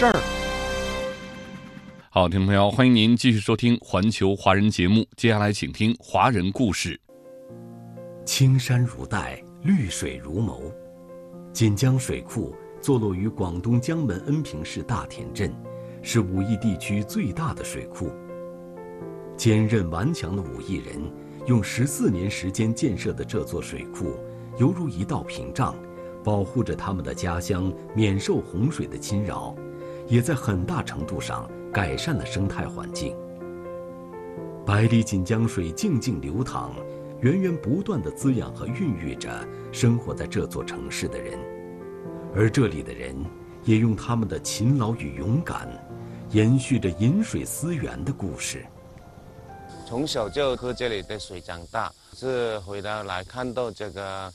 事儿。好，听众朋友，欢迎您继续收听《环球华人》节目。接下来，请听华人故事。青山如黛，绿水如眸。锦江水库坐落于广东江门恩平市大田镇，是武义地区最大的水库。坚韧顽强的武义人用十四年时间建设的这座水库，犹如一道屏障，保护着他们的家乡免受洪水的侵扰，也在很大程度上改善了生态环境。百里锦江水静静流淌，源源不断地滋养和孕育着生活在这座城市的人，而这里的人也用他们的勤劳与勇敢，延续着饮水思源的故事。从小就喝这里的水长大，是回到来看到这个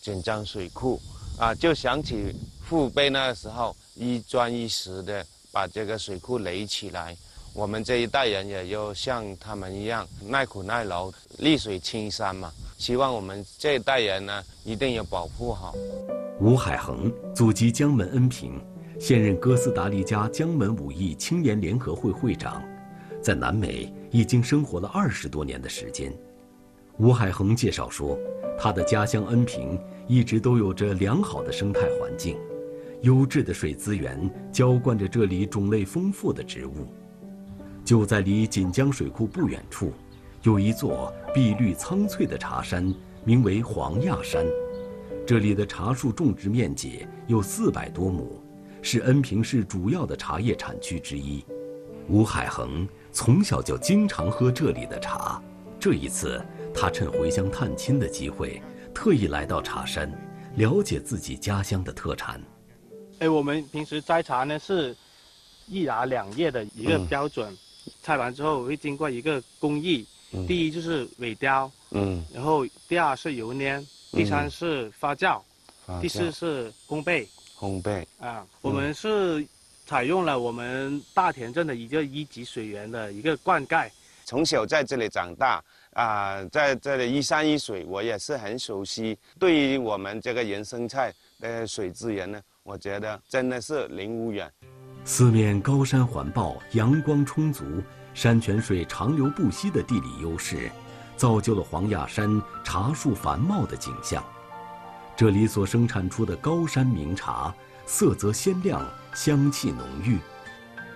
锦江水库，啊，就想起父辈那时候一砖一石的把这个水库垒起来。我们这一代人也要像他们一样耐苦耐劳，绿水青山嘛。希望我们这一代人呢，一定要保护好。吴海恒，祖籍江门恩平，现任哥斯达黎加江门武艺青年联合会会长，在南美已经生活了二十多年的时间。吴海恒介绍说，他的家乡恩平一直都有着良好的生态环境，优质的水资源浇灌着这里种类丰富的植物。就在离锦江水库不远处，有一座碧绿苍翠的茶山，名为黄亚山。这里的茶树种植面积有四百多亩，是恩平市主要的茶叶产区之一。吴海恒从小就经常喝这里的茶。这一次，他趁回乡探亲的机会，特意来到茶山，了解自己家乡的特产。哎，我们平时摘茶呢，是一芽两叶的一个标准。采完之后会经过一个工艺，第一就是尾雕，嗯，然后第二是油捻，第三是发酵，第四是烘焙。烘焙啊，我们是采用了我们大田镇的一个一级水源的一个灌溉。从小在这里长大啊，在这里一山一水，我也是很熟悉。对于我们这个原生态的水资源呢，我觉得真的是零污染。四面高山环抱，阳光充足，山泉水长流不息的地理优势，造就了黄亚山茶树繁茂的景象。这里所生产出的高山名茶，色泽鲜亮，香气浓郁。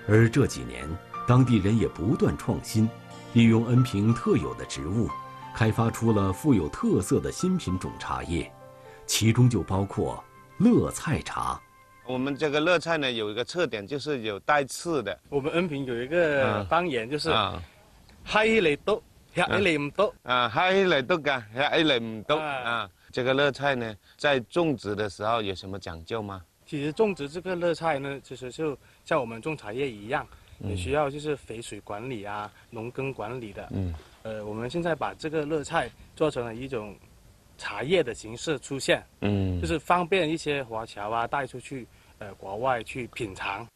而这几年，当地人也不断创新，利用恩平特有的植物，开发出了富有特色的新品种茶叶，其中就包括乐菜茶。我们这个乐菜呢，有一个特点，就是有带刺的。我们恩平有一个方言，就是“嗨来都，嗨来唔多”。啊，嗨来都噶，嗨来唔多啊。这个乐菜呢，在种植的时候有什么讲究吗？其实种植这个乐菜呢，其实就像我们种茶叶一样，也需要就是肥水管理啊、农耕管理的。嗯。呃，我们现在把这个乐菜做成了一种茶叶的形式出现。嗯。就是方便一些华侨啊带出去。呃，国外去品尝。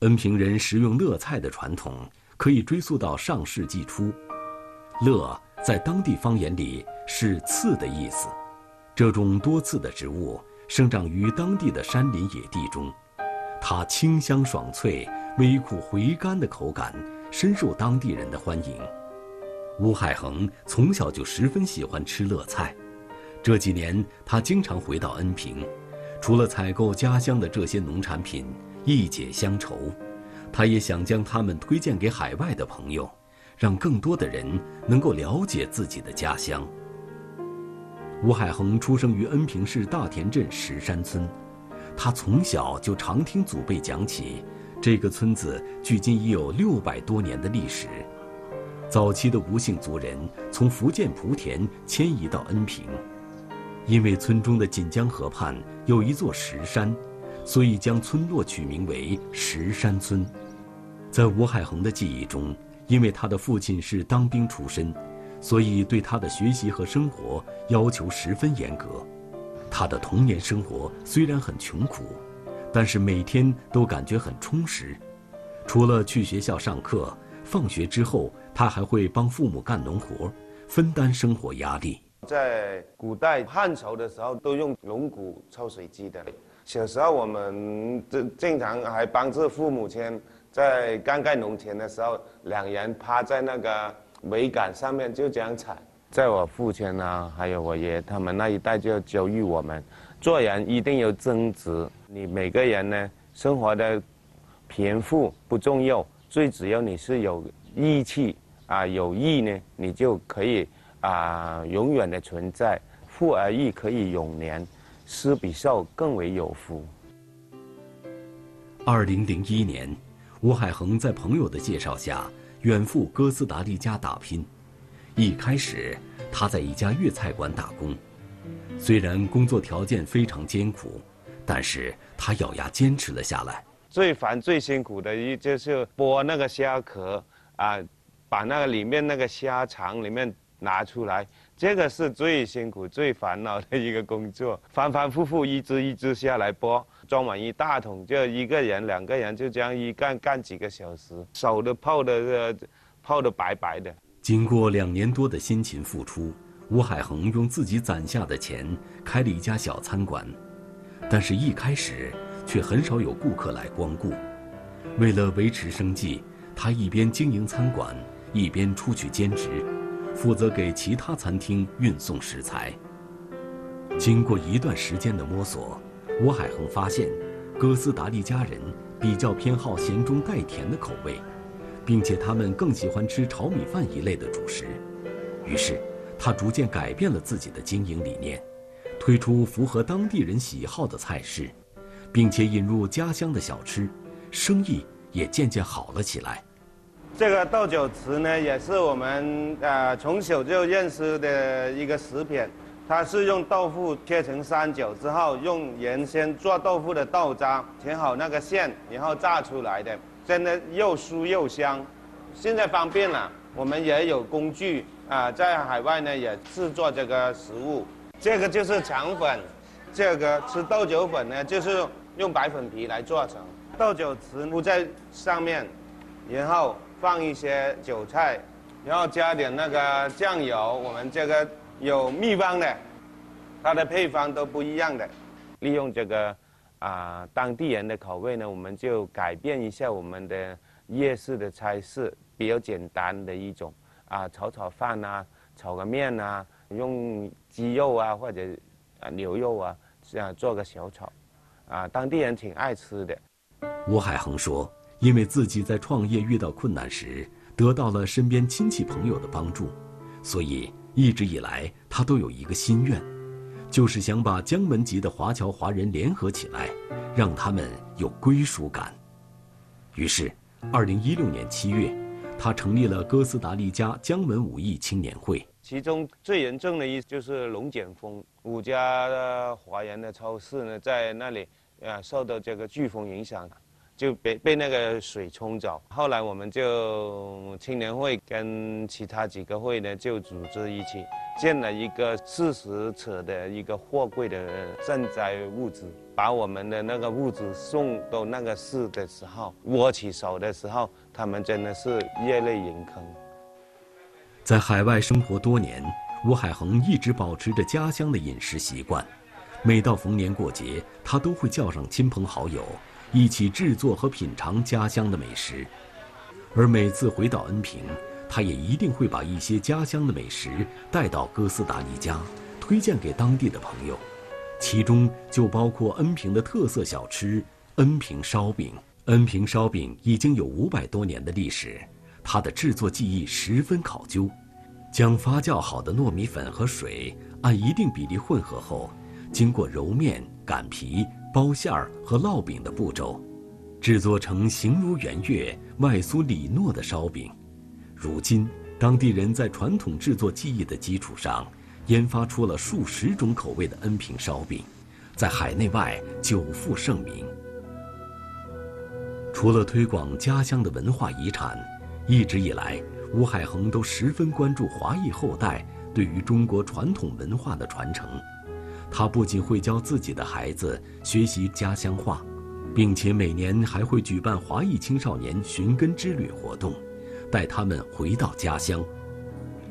恩平人食用乐菜的传统可以追溯到上世纪初。乐在当地方言里是刺的意思。这种多刺的植物生长于当地的山林野地中，它清香爽脆、微苦回甘的口感深受当地人的欢迎。吴海恒从小就十分喜欢吃乐菜，这几年他经常回到恩平。除了采购家乡的这些农产品，一解乡愁，他也想将它们推荐给海外的朋友，让更多的人能够了解自己的家乡。吴海恒出生于恩平市大田镇石山村，他从小就常听祖辈讲起，这个村子距今已有六百多年的历史。早期的吴姓族人从福建莆田迁移到恩平。因为村中的锦江河畔有一座石山，所以将村落取名为石山村。在吴海恒的记忆中，因为他的父亲是当兵出身，所以对他的学习和生活要求十分严格。他的童年生活虽然很穷苦，但是每天都感觉很充实。除了去学校上课，放学之后他还会帮父母干农活，分担生活压力。在古代汉朝的时候，都用龙骨抽水机的。小时候我们经经常还帮助父母亲，在刚盖农田的时候，两人趴在那个桅杆上面就这样踩。在我父亲呢，还有我爷他们那一代就教育我们，做人一定要正直。你每个人呢，生活的贫富不重要，最主要你是有义气啊，有义呢，你就可以。啊，永远的存在，富而义可以永年，施比受更为有福。二零零一年，吴海恒在朋友的介绍下远赴哥斯达黎加打拼。一开始，他在一家粤菜馆打工，虽然工作条件非常艰苦，但是他咬牙坚持了下来。最烦、最辛苦的一就是剥那个虾壳啊，把那个里面那个虾肠里面。拿出来，这个是最辛苦、最烦恼的一个工作，反反复复一只一只下来剥，装满一大桶，就一个人、两个人就这样一干干几个小时，手都泡的泡的白白的。经过两年多的辛勤付出，吴海恒用自己攒下的钱开了一家小餐馆，但是一开始却很少有顾客来光顾。为了维持生计，他一边经营餐馆，一边出去兼职。负责给其他餐厅运送食材。经过一段时间的摸索，吴海恒发现，哥斯达黎加人比较偏好咸中带甜的口味，并且他们更喜欢吃炒米饭一类的主食。于是，他逐渐改变了自己的经营理念，推出符合当地人喜好的菜式，并且引入家乡的小吃，生意也渐渐好了起来。这个豆角糍呢，也是我们呃从小就认识的一个食品。它是用豆腐切成三角之后，用原先做豆腐的豆渣填好那个馅，然后炸出来的，真的又酥又香。现在方便了，我们也有工具啊，在海外呢也制作这个食物。这个就是肠粉，这个吃豆角粉呢，就是用白粉皮来做成豆角糍铺在上面，然后。放一些韭菜，然后加点那个酱油。我们这个有秘方的，它的配方都不一样的。利用这个啊当地人的口味呢，我们就改变一下我们的夜市的菜式，比较简单的一种啊炒炒饭啊，炒个面啊，用鸡肉啊或者啊牛肉啊这样做个小炒，啊当地人挺爱吃的。吴海恒说。因为自己在创业遇到困难时得到了身边亲戚朋友的帮助，所以一直以来他都有一个心愿，就是想把江门籍的华侨华人联合起来，让他们有归属感。于是，二零一六年七月，他成立了哥斯达黎加江门武艺青年会。其中最严重的一就是龙卷风，五家的华人的超市呢在那里啊受到这个飓风影响。就被被那个水冲走。后来我们就青年会跟其他几个会呢，就组织一起建了一个四十尺的一个货柜的赈灾物资，把我们的那个物资送到那个市的时候，握起手的时候，他们真的是热泪盈眶。在海外生活多年，吴海恒一直保持着家乡的饮食习惯，每到逢年过节，他都会叫上亲朋好友。一起制作和品尝家乡的美食，而每次回到恩平，他也一定会把一些家乡的美食带到哥斯达黎加，推荐给当地的朋友。其中就包括恩平的特色小吃——恩平烧饼。恩平烧饼已经有五百多年的历史，它的制作技艺十分考究。将发酵好的糯米粉和水按一定比例混合后，经过揉面、擀皮。包馅儿和烙饼的步骤，制作成形如圆月、外酥里糯的烧饼。如今，当地人在传统制作技艺的基础上，研发出了数十种口味的恩平烧饼，在海内外久负盛名。除了推广家乡的文化遗产，一直以来，吴海恒都十分关注华裔后代对于中国传统文化的传承。他不仅会教自己的孩子学习家乡话，并且每年还会举办华裔青少年寻根之旅活动，带他们回到家乡。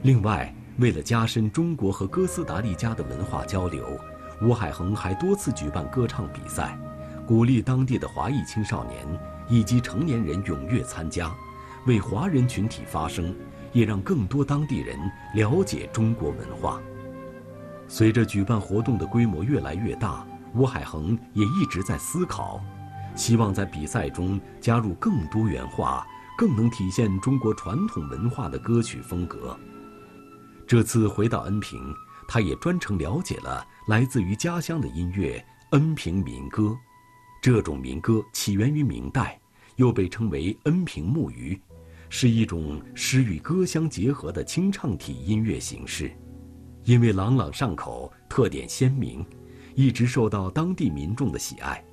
另外，为了加深中国和哥斯达黎加的文化交流，吴海恒还多次举办歌唱比赛，鼓励当地的华裔青少年以及成年人踊跃参加，为华人群体发声，也让更多当地人了解中国文化。随着举办活动的规模越来越大，吴海恒也一直在思考，希望在比赛中加入更多元化、更能体现中国传统文化的歌曲风格。这次回到恩平，他也专程了解了来自于家乡的音乐——恩平民歌。这种民歌起源于明代，又被称为恩平木鱼，是一种诗与歌相结合的清唱体音乐形式。因为朗朗上口、特点鲜明，一直受到当地民众的喜爱。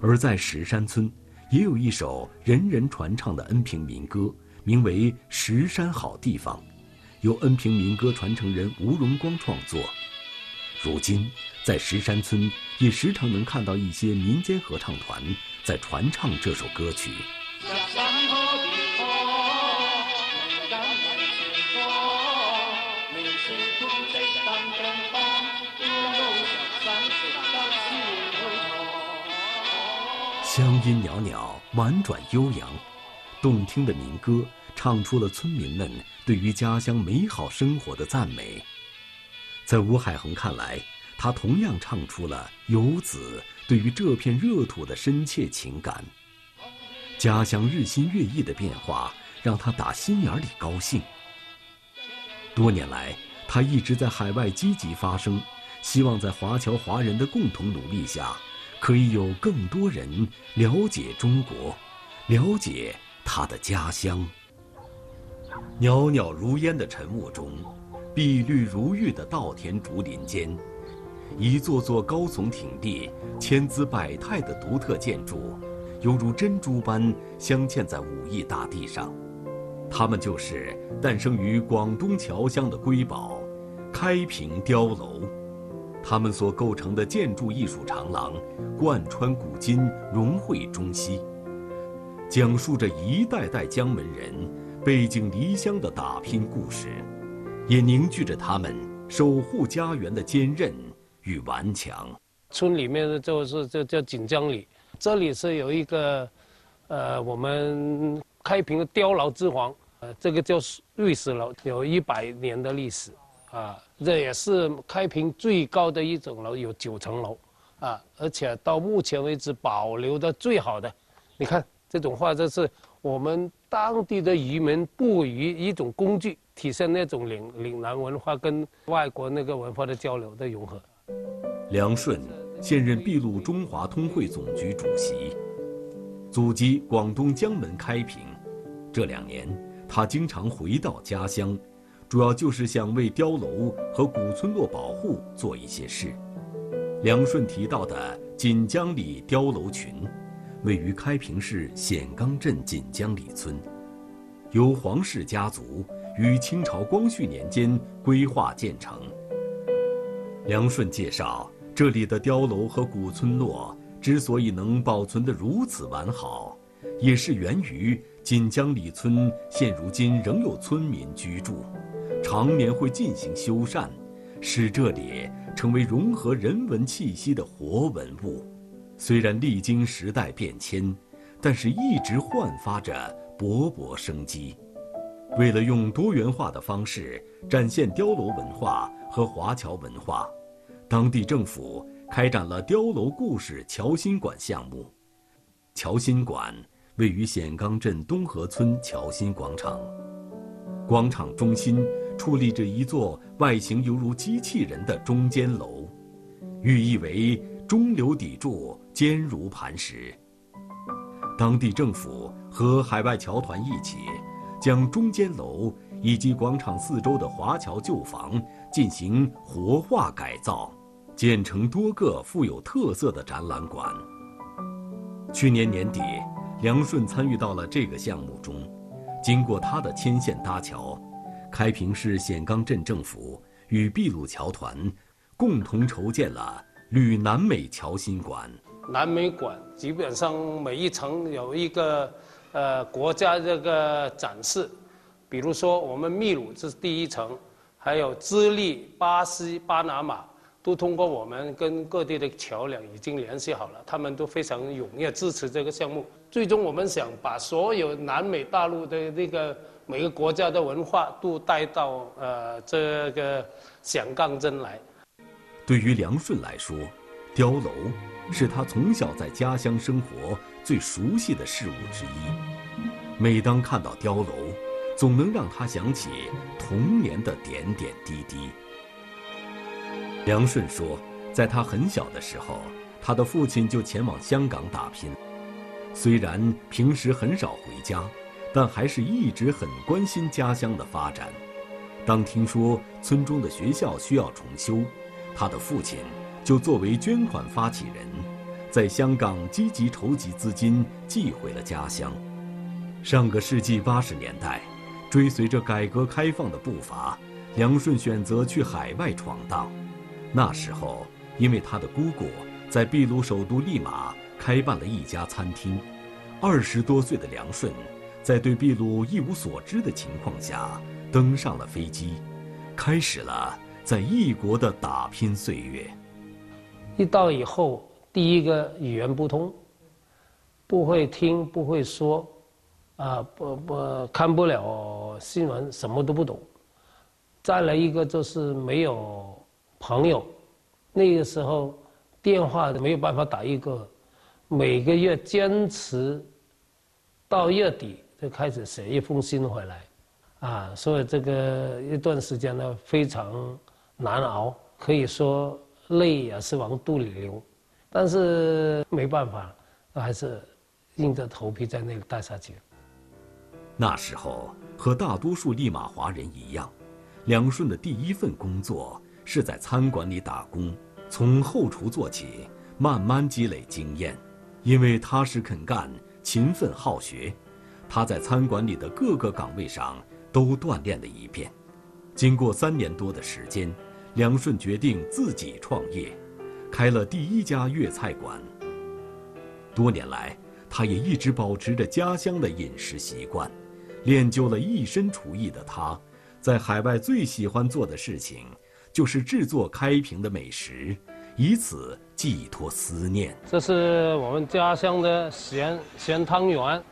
而在石山村，也有一首人人传唱的恩平民歌，名为《石山好地方》，由恩平民歌传承人吴荣光创作。如今，在石山村也时常能看到一些民间合唱团在传唱这首歌曲。乡音袅袅，婉转悠扬，动听的民歌唱出了村民们对于家乡美好生活的赞美。在吴海恒看来，他同样唱出了游子对于这片热土的深切情感。家乡日新月异的变化让他打心眼里高兴。多年来，他一直在海外积极发声，希望在华侨华人的共同努力下。可以有更多人了解中国，了解他的家乡。袅袅如烟的晨雾中，碧绿如玉的稻田竹林间，一座座高耸挺立、千姿百态的独特建筑，犹如珍珠般镶嵌在武义大地上。它们就是诞生于广东侨乡的瑰宝——开平碉楼。它们所构成的建筑艺术长廊，贯穿古今，融汇中西，讲述着一代代江门人背井离乡的打拼故事，也凝聚着他们守护家园的坚韧与顽强。村里面的就是就叫锦江里，这里是有一个，呃，我们开平的碉楼之皇，呃，这个叫瑞士楼，有一百年的历史。啊，这也是开平最高的一种楼，有九层楼，啊，而且到目前为止保留的最好的。你看这种画，这是我们当地的渔民捕鱼一种工具，体现那种岭岭南文化跟外国那个文化的交流的融合。梁顺现任秘鲁中华通会总局主席，祖籍广东江门开平，这两年他经常回到家乡。主要就是想为碉楼和古村落保护做一些事。梁顺提到的锦江里碉楼群，位于开平市显冈镇锦江里村，由黄氏家族于清朝光绪年间规划建成。梁顺介绍，这里的碉楼和古村落之所以能保存得如此完好，也是源于锦江里村现如今仍有村民居住。常年会进行修缮，使这里成为融合人文气息的活文物。虽然历经时代变迁，但是一直焕发着勃勃生机。为了用多元化的方式展现碉楼文化和华侨文化，当地政府开展了碉楼故事侨新馆项目。侨新馆位于显岗镇东河村侨新广场，广场中心。矗立着一座外形犹如机器人的中间楼，寓意为中流砥柱，坚如磐石。当地政府和海外侨团一起，将中间楼以及广场四周的华侨旧房进行活化改造，建成多个富有特色的展览馆。去年年底，梁顺参与到了这个项目中。经过他的牵线搭桥，开平市显冈镇政府与秘鲁侨团共同筹建了旅南美侨新馆。南美馆基本上每一层有一个呃国家这个展示，比如说我们秘鲁这是第一层，还有智利、巴西、巴拿马。都通过我们跟各地的桥梁已经联系好了，他们都非常踊跃支持这个项目。最终，我们想把所有南美大陆的那个每个国家的文化都带到呃这个响杠镇来。对于梁顺来说，碉楼是他从小在家乡生活最熟悉的事物之一。每当看到碉楼，总能让他想起童年的点点滴滴。梁顺说，在他很小的时候，他的父亲就前往香港打拼。虽然平时很少回家，但还是一直很关心家乡的发展。当听说村中的学校需要重修，他的父亲就作为捐款发起人，在香港积极筹集资金，寄回了家乡。上个世纪八十年代，追随着改革开放的步伐，梁顺选择去海外闯荡。那时候，因为他的姑姑在秘鲁首都利马开办了一家餐厅，二十多岁的梁顺，在对秘鲁一无所知的情况下，登上了飞机，开始了在异国的打拼岁月。一到以后，第一个语言不通，不会听，不会说，啊，不不看不了新闻，什么都不懂。再来一个就是没有。朋友，那个时候电话没有办法打一个，每个月坚持到月底就开始写一封信回来，啊，所以这个一段时间呢非常难熬，可以说泪也是往肚里流，但是没办法，还是硬着头皮在那里待下去。那时候和大多数利马华人一样，梁顺的第一份工作。是在餐馆里打工，从后厨做起，慢慢积累经验。因为踏实肯干、勤奋好学，他在餐馆里的各个岗位上都锻炼了一遍。经过三年多的时间，梁顺决定自己创业，开了第一家粤菜馆。多年来，他也一直保持着家乡的饮食习惯，练就了一身厨艺的他，在海外最喜欢做的事情。就是制作开平的美食，以此寄托思念。这是我们家乡的咸咸汤圆，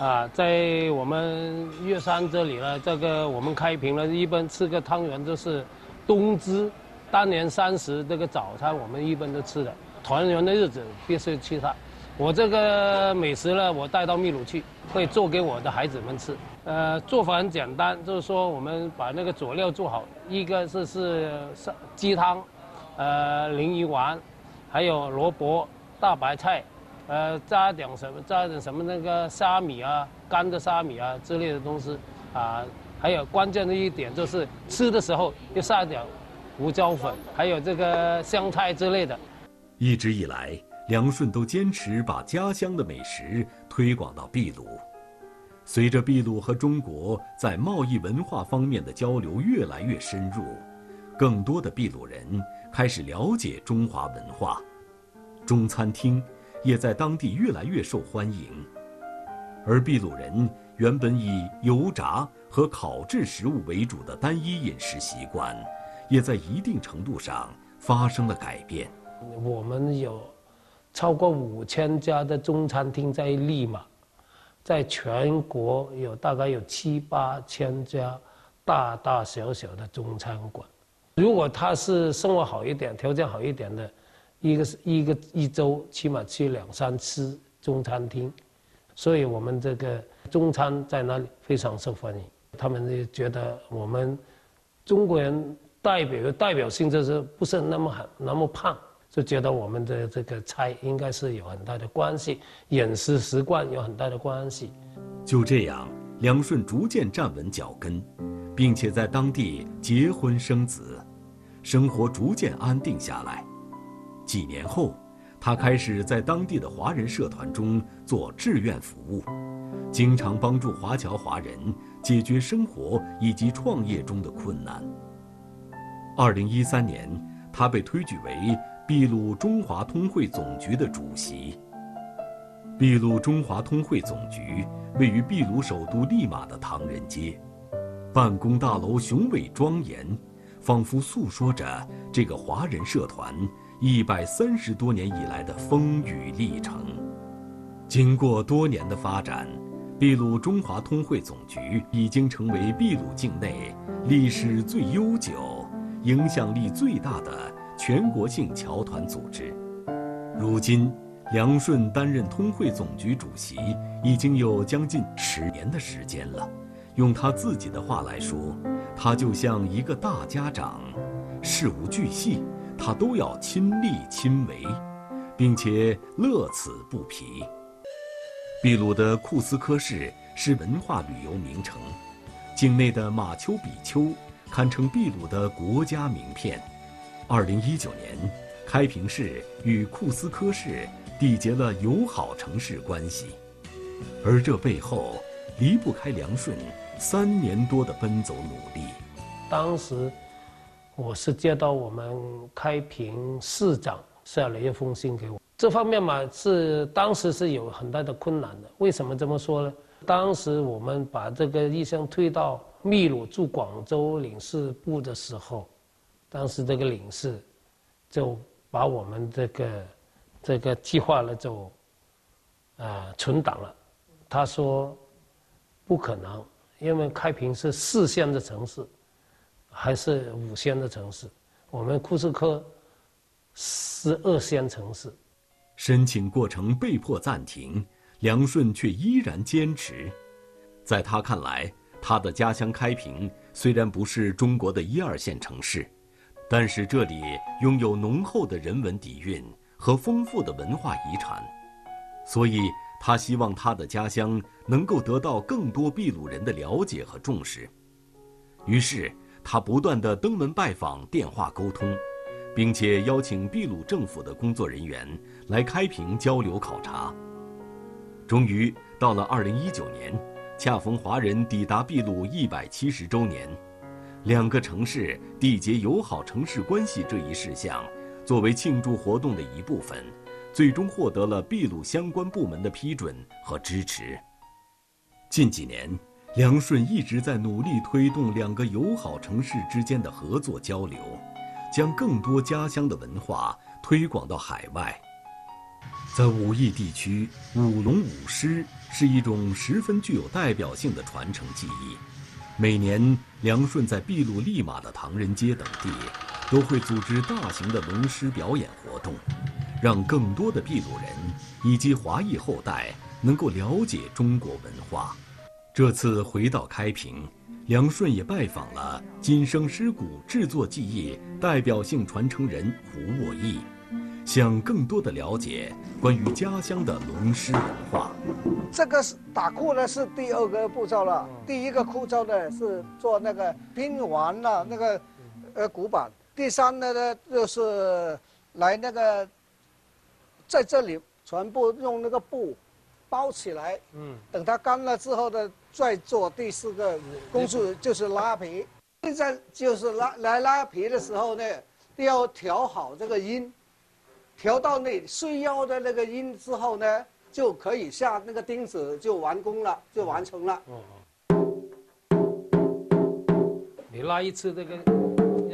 啊，在我们岳山这里呢，这个我们开平呢，一般吃个汤圆就是冬至、大年三十这个早餐，我们一般都吃的。团圆的日子必须吃它。我这个美食呢，我带到秘鲁去，会做给我的孩子们吃。呃，做法很简单，就是说我们把那个佐料做好，一个是是鸡汤，呃，鲮鱼丸，还有萝卜、大白菜，呃，加点什么，加点什么那个虾米啊，干的虾米啊之类的东西，啊，还有关键的一点就是吃的时候要撒点胡椒粉，还有这个香菜之类的。一直以来。梁顺都坚持把家乡的美食推广到秘鲁。随着秘鲁和中国在贸易文化方面的交流越来越深入，更多的秘鲁人开始了解中华文化，中餐厅也在当地越来越受欢迎。而秘鲁人原本以油炸和烤制食物为主的单一饮食习惯，也在一定程度上发生了改变。我们有。超过五千家的中餐厅在利马，在全国有大概有七八千家大大小小的中餐馆。如果他是生活好一点、条件好一点的，一个是一个一周起码去两三次中餐厅，所以我们这个中餐在那里非常受欢迎。他们就觉得我们中国人代表有代表性，就是不是那么很那么胖。就觉得我们的这个菜应该是有很大的关系，饮食习惯有很大的关系。就这样，梁顺逐渐站稳脚跟，并且在当地结婚生子，生活逐渐安定下来。几年后，他开始在当地的华人社团中做志愿服务，经常帮助华侨华人解决生活以及创业中的困难。二零一三年，他被推举为秘鲁中华通会总局的主席。秘鲁中华通会总局位于秘鲁首都利马的唐人街，办公大楼雄伟庄严，仿佛诉说着这个华人社团一百三十多年以来的风雨历程。经过多年的发展，秘鲁中华通会总局已经成为秘鲁境内历史最悠久、影响力最大的全国性侨团组织。如今。梁顺担任通会总局主席已经有将近十年的时间了。用他自己的话来说，他就像一个大家长，事无巨细他都要亲力亲为，并且乐此不疲。秘鲁的库斯科市是文化旅游名城，境内的马丘比丘堪称秘鲁的国家名片。二零一九年，开平市与库斯科市。缔结了友好城市关系，而这背后离不开梁顺三年多的奔走努力。当时我是接到我们开平市长下了一封信给我，这方面嘛是当时是有很大的困难的。为什么这么说呢？当时我们把这个意向推到秘鲁驻广州领事部的时候，当时这个领事就把我们这个。这个计划呢就，呃，存档了。他说，不可能，因为开平是四线的城市，还是五线的城市。我们库斯科是二线城市。申请过程被迫暂停，梁顺却依然坚持。在他看来，他的家乡开平虽然不是中国的一二线城市，但是这里拥有浓厚的人文底蕴。和丰富的文化遗产，所以他希望他的家乡能够得到更多秘鲁人的了解和重视。于是，他不断的登门拜访、电话沟通，并且邀请秘鲁政府的工作人员来开平交流考察。终于到了二零一九年，恰逢华人抵达秘鲁一百七十周年，两个城市缔结友好城市关系这一事项。作为庆祝活动的一部分，最终获得了秘鲁相关部门的批准和支持。近几年，梁顺一直在努力推动两个友好城市之间的合作交流，将更多家乡的文化推广到海外。在武义地区，舞龙舞狮是一种十分具有代表性的传承技艺。每年，梁顺在秘鲁利马的唐人街等地。都会组织大型的龙狮表演活动，让更多的秘鲁人以及华裔后代能够了解中国文化。这次回到开平，梁顺也拜访了今生狮骨制作技艺代表性传承人胡沃义，想更多的了解关于家乡的龙狮文化。这个是打库呢，是第二个步骤了。第一个步骤呢是做那个拼完了那个呃鼓板。第三呢呢，就是来那个，在这里全部用那个布包起来，嗯，等它干了之后呢，再做第四个工序，就是拉皮。现在就是拉来拉皮的时候呢，要调好这个音，调到那需要的那个音之后呢，就可以下那个钉子，就完工了，就完成了。你拉一次这个。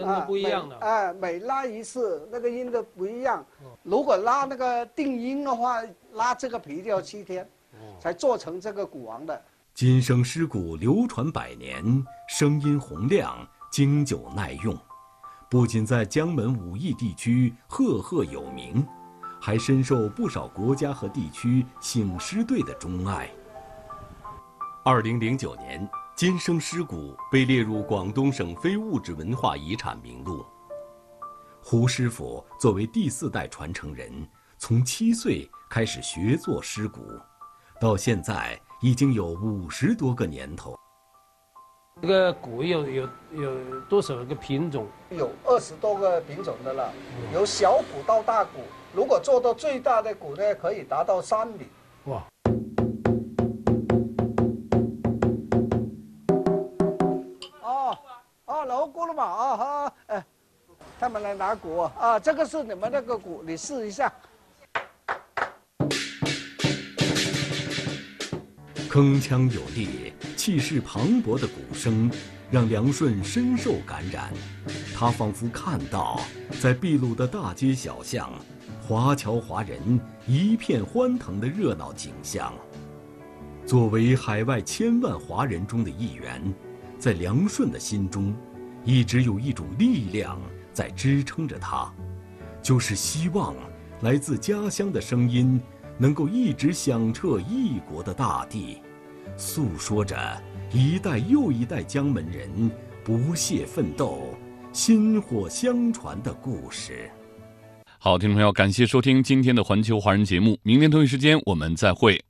啊，不一样的。哎，每拉一次，那个音都不一样。如果拉那个定音的话，拉这个皮就要七天，才做成这个鼓王的。金声狮鼓流传百年，声音洪亮，经久耐用，不仅在江门武义地区赫赫有名，还深受不少国家和地区醒狮队的钟爱。二零零九年。金生狮鼓被列入广东省非物质文化遗产名录。胡师傅作为第四代传承人，从七岁开始学做狮鼓，到现在已经有五十多个年头。这个鼓有有有多少个品种？有二十多个品种的了，由小鼓到大鼓。如果做到最大的鼓呢，可以达到三米。哇！哦哦，老鼓了嘛啊哈！哎，他们来拿鼓啊，这个是你们那个鼓，你试一下。铿锵有力、气势磅礴的鼓声，让梁顺深受感染。他仿佛看到，在秘鲁的大街小巷，华侨华人一片欢腾的热闹景象。作为海外千万华人中的一员，在梁顺的心中，一直有一种力量在支撑着他，就是希望来自家乡的声音能够一直响彻异国的大地。诉说着一代又一代江门人不懈奋斗、薪火相传的故事。好，听众朋友，感谢收听今天的环球华人节目，明天同一时间我们再会。